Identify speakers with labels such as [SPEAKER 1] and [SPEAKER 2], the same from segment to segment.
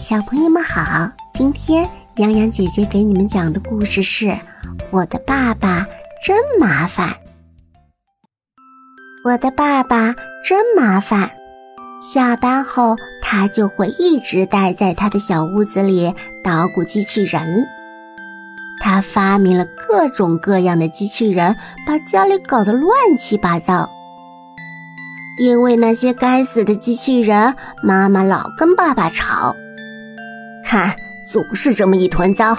[SPEAKER 1] 小朋友们好，今天洋洋姐姐给你们讲的故事是《我的爸爸真麻烦》。我的爸爸真麻烦，下班后他就会一直待在他的小屋子里捣鼓机器人。他发明了各种各样的机器人，把家里搞得乱七八糟。因为那些该死的机器人，妈妈老跟爸爸吵。看，总是这么一团糟。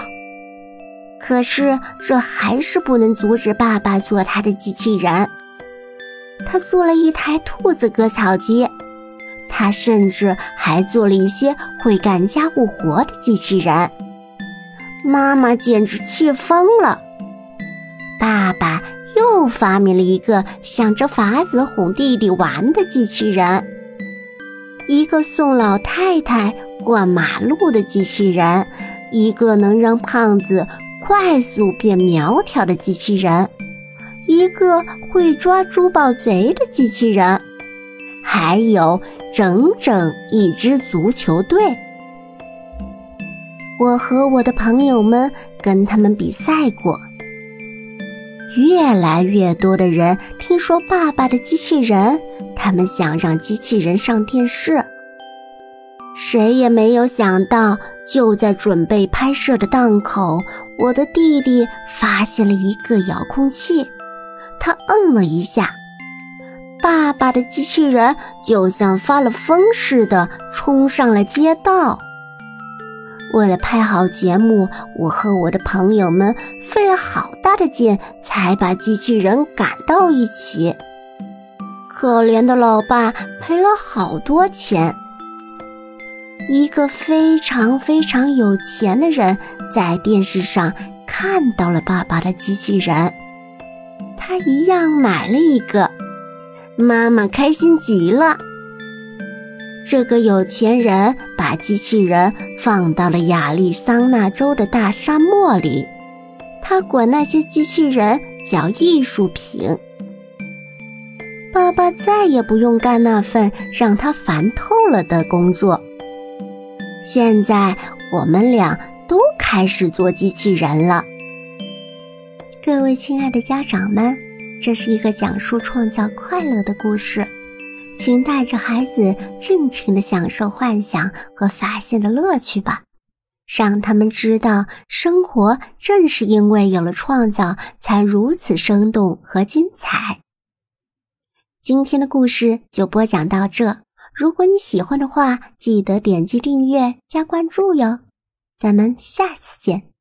[SPEAKER 1] 可是这还是不能阻止爸爸做他的机器人。他做了一台兔子割草机，他甚至还做了一些会干家务活的机器人。妈妈简直气疯了。爸爸又发明了一个想着法子哄弟弟玩的机器人，一个送老太太。过马路的机器人，一个能让胖子快速变苗条的机器人，一个会抓珠宝贼的机器人，还有整整一支足球队。我和我的朋友们跟他们比赛过。越来越多的人听说爸爸的机器人，他们想让机器人上电视。谁也没有想到，就在准备拍摄的档口，我的弟弟发现了一个遥控器。他摁了一下，爸爸的机器人就像发了疯似的冲上了街道。为了拍好节目，我和我的朋友们费了好大的劲，才把机器人赶到一起。可怜的老爸赔了好多钱。一个非常非常有钱的人在电视上看到了爸爸的机器人，他一样买了一个。妈妈开心极了。这个有钱人把机器人放到了亚利桑那州的大沙漠里，他管那些机器人叫艺术品。爸爸再也不用干那份让他烦透了的工作。现在我们俩都开始做机器人了。各位亲爱的家长们，这是一个讲述创造快乐的故事，请带着孩子尽情的享受幻想和发现的乐趣吧，让他们知道生活正是因为有了创造，才如此生动和精彩。今天的故事就播讲到这。如果你喜欢的话，记得点击订阅加关注哟，咱们下次见。